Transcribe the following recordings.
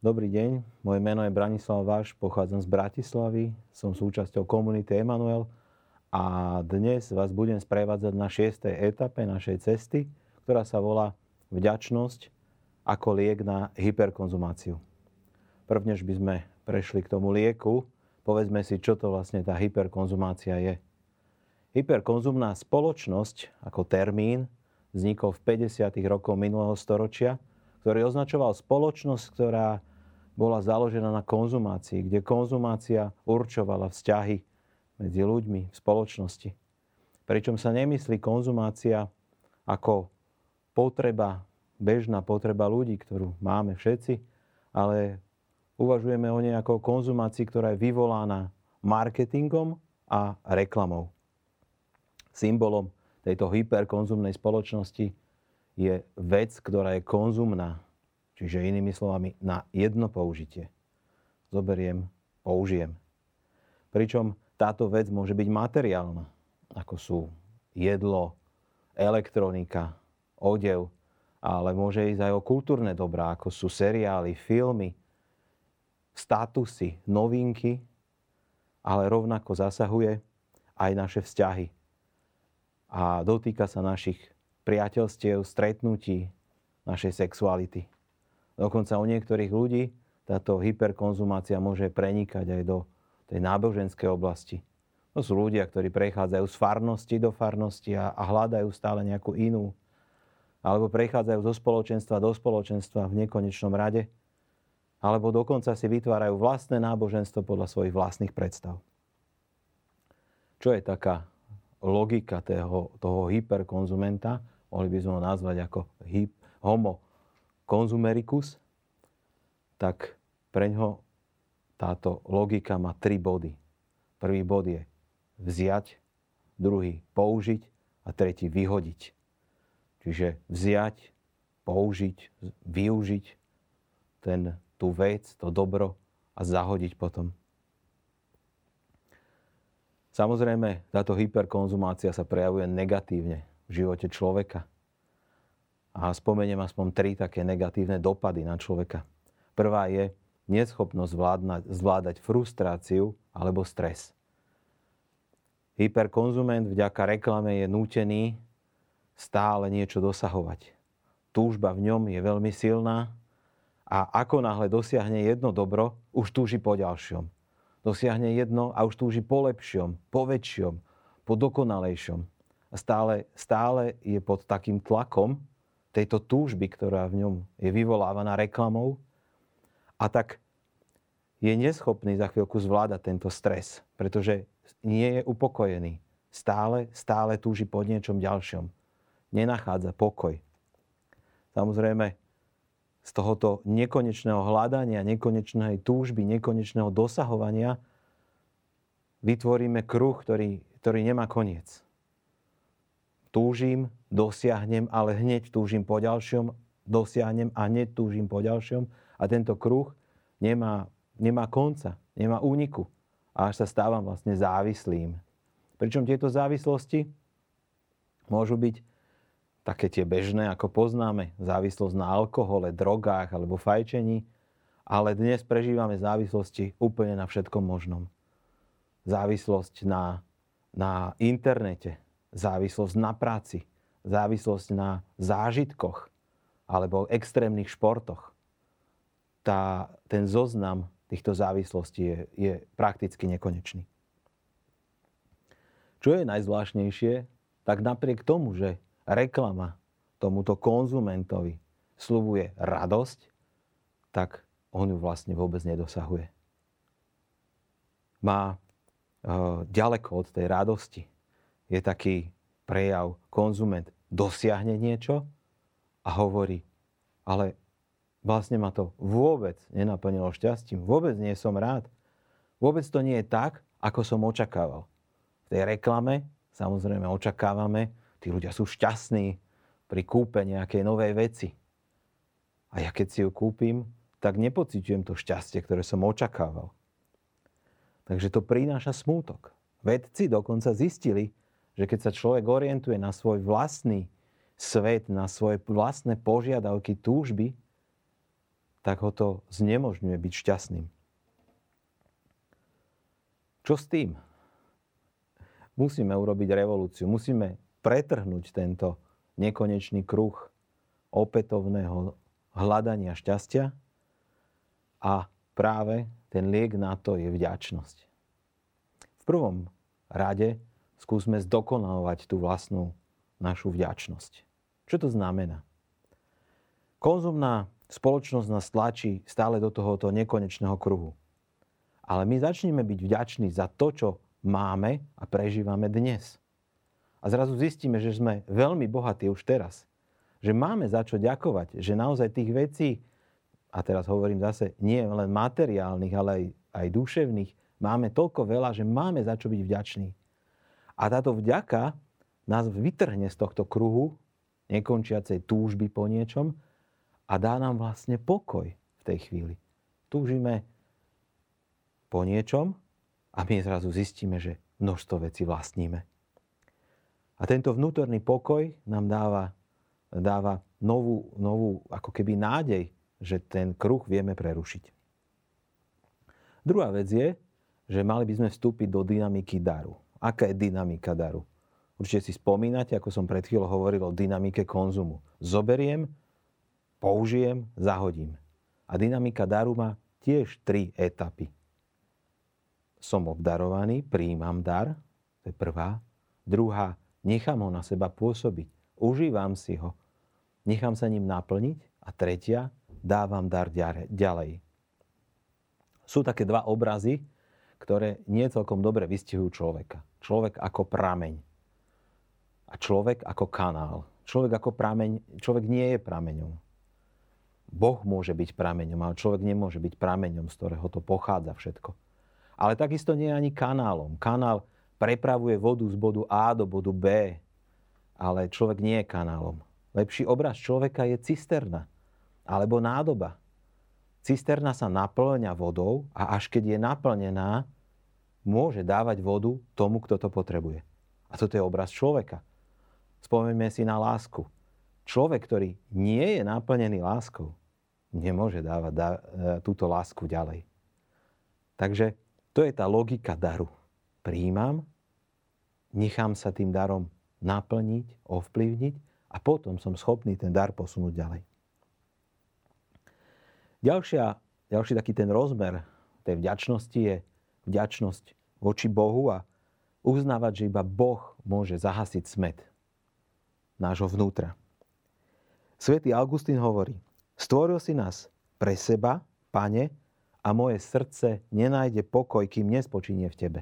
Dobrý deň, moje meno je Branislav Váš, pochádzam z Bratislavy, som súčasťou komunity Emanuel a dnes vás budem sprevádzať na 6. etape našej cesty, ktorá sa volá Vďačnosť ako liek na hyperkonzumáciu. Prvnež by sme prešli k tomu lieku, povedzme si, čo to vlastne tá hyperkonzumácia je. Hyperkonzumná spoločnosť ako termín vznikol v 50. rokoch minulého storočia, ktorý označoval spoločnosť, ktorá bola založená na konzumácii, kde konzumácia určovala vzťahy medzi ľuďmi v spoločnosti. Pričom sa nemyslí konzumácia ako potreba, bežná potreba ľudí, ktorú máme všetci, ale uvažujeme o nej ako konzumácii, ktorá je vyvolaná marketingom a reklamou. Symbolom tejto hyperkonzumnej spoločnosti je vec, ktorá je konzumná, Čiže inými slovami, na jedno použitie. Zoberiem, použijem. Pričom táto vec môže byť materiálna, ako sú jedlo, elektronika, odev, ale môže ísť aj o kultúrne dobrá, ako sú seriály, filmy, statusy, novinky, ale rovnako zasahuje aj naše vzťahy. A dotýka sa našich priateľstiev, stretnutí, našej sexuality. Dokonca u niektorých ľudí táto hyperkonzumácia môže prenikať aj do tej náboženskej oblasti. To sú ľudia, ktorí prechádzajú z farnosti do farnosti a, a hľadajú stále nejakú inú. Alebo prechádzajú zo spoločenstva do spoločenstva v nekonečnom rade. Alebo dokonca si vytvárajú vlastné náboženstvo podľa svojich vlastných predstav. Čo je taká logika toho, toho hyperkonzumenta? Mohli by sme ho nazvať ako hyp, homo konzumerikus, tak pre ňo táto logika má tri body. Prvý bod je vziať, druhý použiť a tretí vyhodiť. Čiže vziať, použiť, využiť ten, tú vec, to dobro a zahodiť potom. Samozrejme, táto hyperkonzumácia sa prejavuje negatívne v živote človeka. A spomeniem aspoň tri také negatívne dopady na človeka. Prvá je neschopnosť vládnať, zvládať frustráciu alebo stres. Hyperkonzument vďaka reklame je nútený stále niečo dosahovať. Túžba v ňom je veľmi silná a ako náhle dosiahne jedno dobro, už túži po ďalšom. Dosiahne jedno a už túži po lepšom, po väčšom, po dokonalejšom. A stále, stále je pod takým tlakom, tejto túžby, ktorá v ňom je vyvolávaná reklamou. A tak je neschopný za chvíľku zvládať tento stres, pretože nie je upokojený. Stále, stále túži po niečom ďalšom. Nenachádza pokoj. Samozrejme, z tohoto nekonečného hľadania, nekonečnej túžby, nekonečného dosahovania vytvoríme kruh, ktorý, ktorý nemá koniec túžim, dosiahnem, ale hneď túžim po ďalšom, dosiahnem a hneď túžim po ďalšom. A tento kruh nemá, nemá konca, nemá úniku. A až sa stávam vlastne závislým. Pričom tieto závislosti môžu byť také tie bežné, ako poznáme, závislosť na alkohole, drogách alebo fajčení, ale dnes prežívame závislosti úplne na všetkom možnom. Závislosť na, na internete, závislosť na práci, závislosť na zážitkoch alebo extrémnych športoch. Tá, ten zoznam týchto závislostí je, je prakticky nekonečný. Čo je najzvláštnejšie, tak napriek tomu, že reklama tomuto konzumentovi slubuje radosť, tak on ju vlastne vôbec nedosahuje. Má e, ďaleko od tej radosti, je taký prejav, konzument dosiahne niečo a hovorí, ale vlastne ma to vôbec nenaplnilo šťastím, vôbec nie som rád, vôbec to nie je tak, ako som očakával. V tej reklame samozrejme očakávame, tí ľudia sú šťastní pri kúpe nejakej novej veci. A ja keď si ju kúpim, tak nepociťujem to šťastie, ktoré som očakával. Takže to prináša smútok. Vedci dokonca zistili, že keď sa človek orientuje na svoj vlastný svet, na svoje vlastné požiadavky, túžby, tak ho to znemožňuje byť šťastným. Čo s tým? Musíme urobiť revolúciu, musíme pretrhnúť tento nekonečný kruh opätovného hľadania šťastia a práve ten liek na to je vďačnosť. V prvom rade skúsme zdokonalovať tú vlastnú našu vďačnosť. Čo to znamená? Konzumná spoločnosť nás tlačí stále do tohoto nekonečného kruhu. Ale my začneme byť vďační za to, čo máme a prežívame dnes. A zrazu zistíme, že sme veľmi bohatí už teraz. Že máme za čo ďakovať. Že naozaj tých vecí, a teraz hovorím zase, nie len materiálnych, ale aj, aj duševných, máme toľko veľa, že máme za čo byť vďační. A táto vďaka nás vytrhne z tohto kruhu nekončiacej túžby po niečom a dá nám vlastne pokoj v tej chvíli. Túžime po niečom a my zrazu zistíme, že množstvo vecí vlastníme. A tento vnútorný pokoj nám dáva, dáva novú, novú ako keby nádej, že ten kruh vieme prerušiť. Druhá vec je, že mali by sme vstúpiť do dynamiky daru. Aká je dynamika daru? Určite si spomínate, ako som pred chvíľou hovoril o dynamike konzumu. Zoberiem, použijem, zahodím. A dynamika daru má tiež tri etapy. Som obdarovaný, príjmam dar, to je prvá. Druhá, nechám ho na seba pôsobiť, užívam si ho, nechám sa ním naplniť. A tretia, dávam dar ďalej. Sú také dva obrazy, ktoré nie celkom dobre vystihujú človeka. Človek ako prameň a človek ako kanál. Človek ako prameň, človek nie je prameňom. Boh môže byť prameňom, ale človek nemôže byť prameňom, z ktorého to pochádza všetko. Ale takisto nie je ani kanálom. Kanál prepravuje vodu z bodu A do bodu B, ale človek nie je kanálom. Lepší obraz človeka je cisterna alebo nádoba. Cisterna sa naplňa vodou a až keď je naplnená, môže dávať vodu tomu, kto to potrebuje. A toto je obraz človeka. Spomeňme si na lásku. Človek, ktorý nie je naplnený láskou, nemôže dávať da, e, túto lásku ďalej. Takže to je tá logika daru. Príjmam, nechám sa tým darom naplniť, ovplyvniť a potom som schopný ten dar posunúť ďalej. Ďalšia, ďalší taký ten rozmer tej vďačnosti je vďačnosť voči Bohu a uznávať, že iba Boh môže zahasiť smet nášho vnútra. Svetý Augustín hovorí, Stvoril si nás pre seba, pane, a moje srdce nenájde pokoj, kým nespočinie v tebe.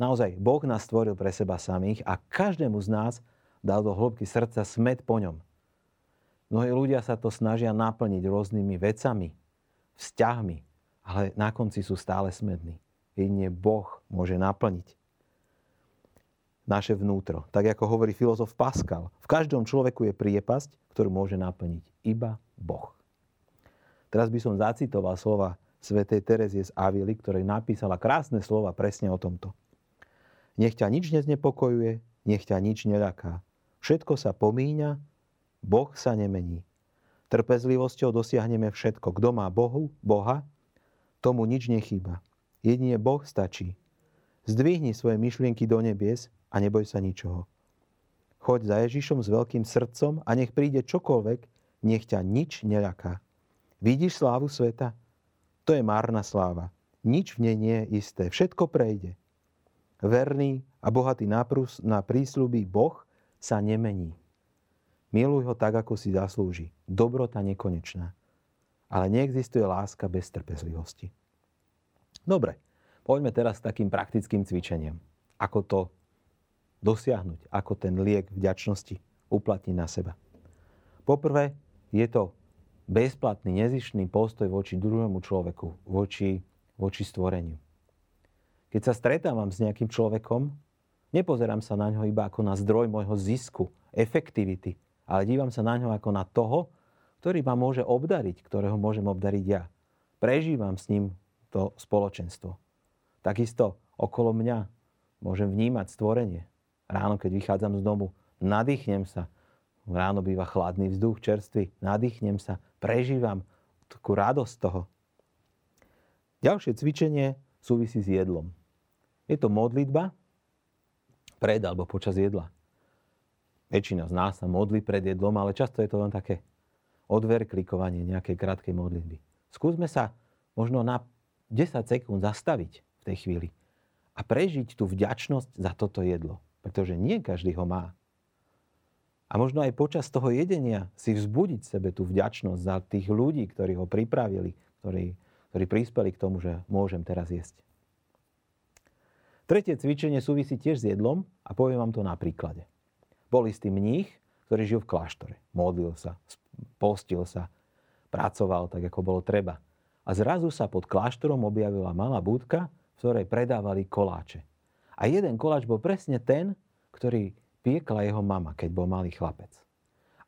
Naozaj, Boh nás stvoril pre seba samých a každému z nás dal do hĺbky srdca smet po ňom. Mnohí ľudia sa to snažia naplniť rôznymi vecami, vzťahmi, ale na konci sú stále smední. Jedine Boh môže naplniť naše vnútro. Tak ako hovorí filozof Pascal, v každom človeku je priepasť, ktorú môže naplniť iba Boh. Teraz by som zacitoval slova svätej Terezie z Avily, ktorej napísala krásne slova presne o tomto. Nech ťa nič neznepokojuje, nech ťa nič neľaká. Všetko sa pomíňa, Boh sa nemení. Trpezlivosťou dosiahneme všetko. Kto má Bohu, Boha, tomu nič nechýba. Jedine Boh stačí. Zdvihni svoje myšlienky do nebies a neboj sa ničoho. Choď za Ježišom s veľkým srdcom a nech príde čokoľvek, nech ťa nič neľaká. Vidíš slávu sveta? To je márna sláva. Nič v nej nie je isté. Všetko prejde. Verný a bohatý na prísľuby Boh sa nemení. Miluj ho tak, ako si zaslúži. Dobrota nekonečná. Ale neexistuje láska bez trpezlivosti. Dobre, poďme teraz s takým praktickým cvičeniem. Ako to dosiahnuť, ako ten liek vďačnosti uplatniť na seba. Poprvé, je to bezplatný, nezišný postoj voči druhému človeku, voči, voči stvoreniu. Keď sa stretávam s nejakým človekom, nepozerám sa na ňo iba ako na zdroj môjho zisku, efektivity, ale dívam sa na ňo ako na toho, ktorý ma môže obdariť, ktorého môžem obdariť ja. Prežívam s ním to spoločenstvo. Takisto okolo mňa môžem vnímať stvorenie, Ráno, keď vychádzam z domu, nadýchnem sa. Ráno býva chladný vzduch, čerstvý. Nadýchnem sa, prežívam takú radosť toho. Ďalšie cvičenie súvisí s jedlom. Je to modlitba pred alebo počas jedla. Väčšina z nás sa modlí pred jedlom, ale často je to len také odver klikovanie nejakej krátkej modlitby. Skúsme sa možno na 10 sekúnd zastaviť v tej chvíli a prežiť tú vďačnosť za toto jedlo. Pretože nie každý ho má. A možno aj počas toho jedenia si vzbudiť sebe tú vďačnosť za tých ľudí, ktorí ho pripravili, ktorí, ktorí prispeli k tomu, že môžem teraz jesť. Tretie cvičenie súvisí tiež s jedlom a poviem vám to na príklade. Bol istý mních, ktorý žil v kláštore. Modlil sa, postil sa, pracoval tak, ako bolo treba. A zrazu sa pod kláštorom objavila malá budka, v ktorej predávali koláče. A jeden koláč bol presne ten, ktorý piekla jeho mama, keď bol malý chlapec.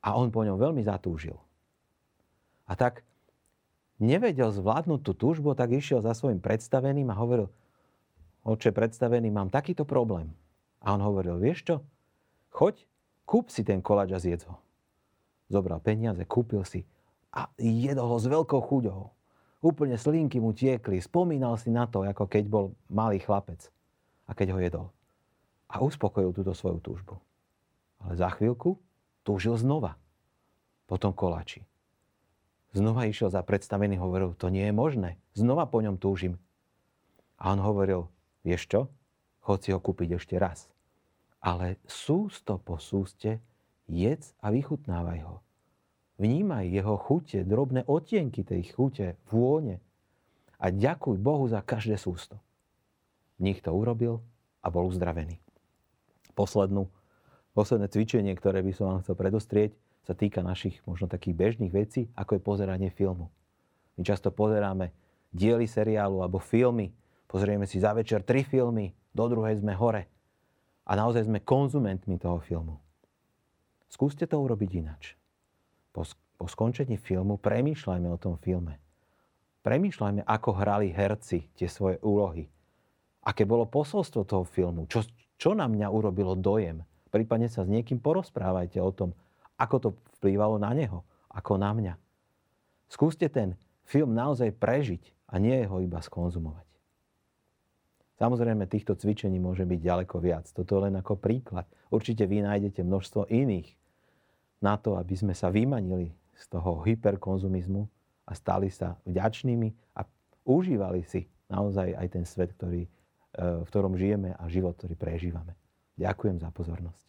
A on po ňom veľmi zatúžil. A tak nevedel zvládnuť tú túžbu, tak išiel za svojim predstaveným a hovoril, oče predstavený, mám takýto problém. A on hovoril, vieš čo, choď, kúp si ten koláč a zjedz ho. Zobral peniaze, kúpil si a jedol ho s veľkou chuďou. Úplne slinky mu tiekli, spomínal si na to, ako keď bol malý chlapec a keď ho jedol a uspokojil túto svoju túžbu. Ale za chvíľku túžil znova. Po tom koláči. Znova išiel za predstavený, hovoril, to nie je možné. Znova po ňom túžim. A on hovoril, vieš čo? Chod si ho kúpiť ešte raz. Ale sústo po súste jedz a vychutnávaj ho. Vnímaj jeho chute, drobné otienky tej chute, vône. A ďakuj Bohu za každé sústo. Nich to urobil a bol uzdravený poslednú, posledné cvičenie, ktoré by som vám chcel predostrieť, sa týka našich možno takých bežných vecí, ako je pozeranie filmu. My často pozeráme diely seriálu alebo filmy, pozrieme si za večer tri filmy, do druhej sme hore a naozaj sme konzumentmi toho filmu. Skúste to urobiť inač. Po, po skončení filmu premýšľajme o tom filme. Premýšľajme, ako hrali herci tie svoje úlohy. Aké bolo posolstvo toho filmu, čo, čo na mňa urobilo dojem. Prípadne sa s niekým porozprávajte o tom, ako to vplývalo na neho, ako na mňa. Skúste ten film naozaj prežiť a nie ho iba skonzumovať. Samozrejme, týchto cvičení môže byť ďaleko viac. Toto len ako príklad. Určite vy nájdete množstvo iných na to, aby sme sa vymanili z toho hyperkonzumizmu a stali sa vďačnými a užívali si naozaj aj ten svet, ktorý v ktorom žijeme a život, ktorý prežívame. Ďakujem za pozornosť.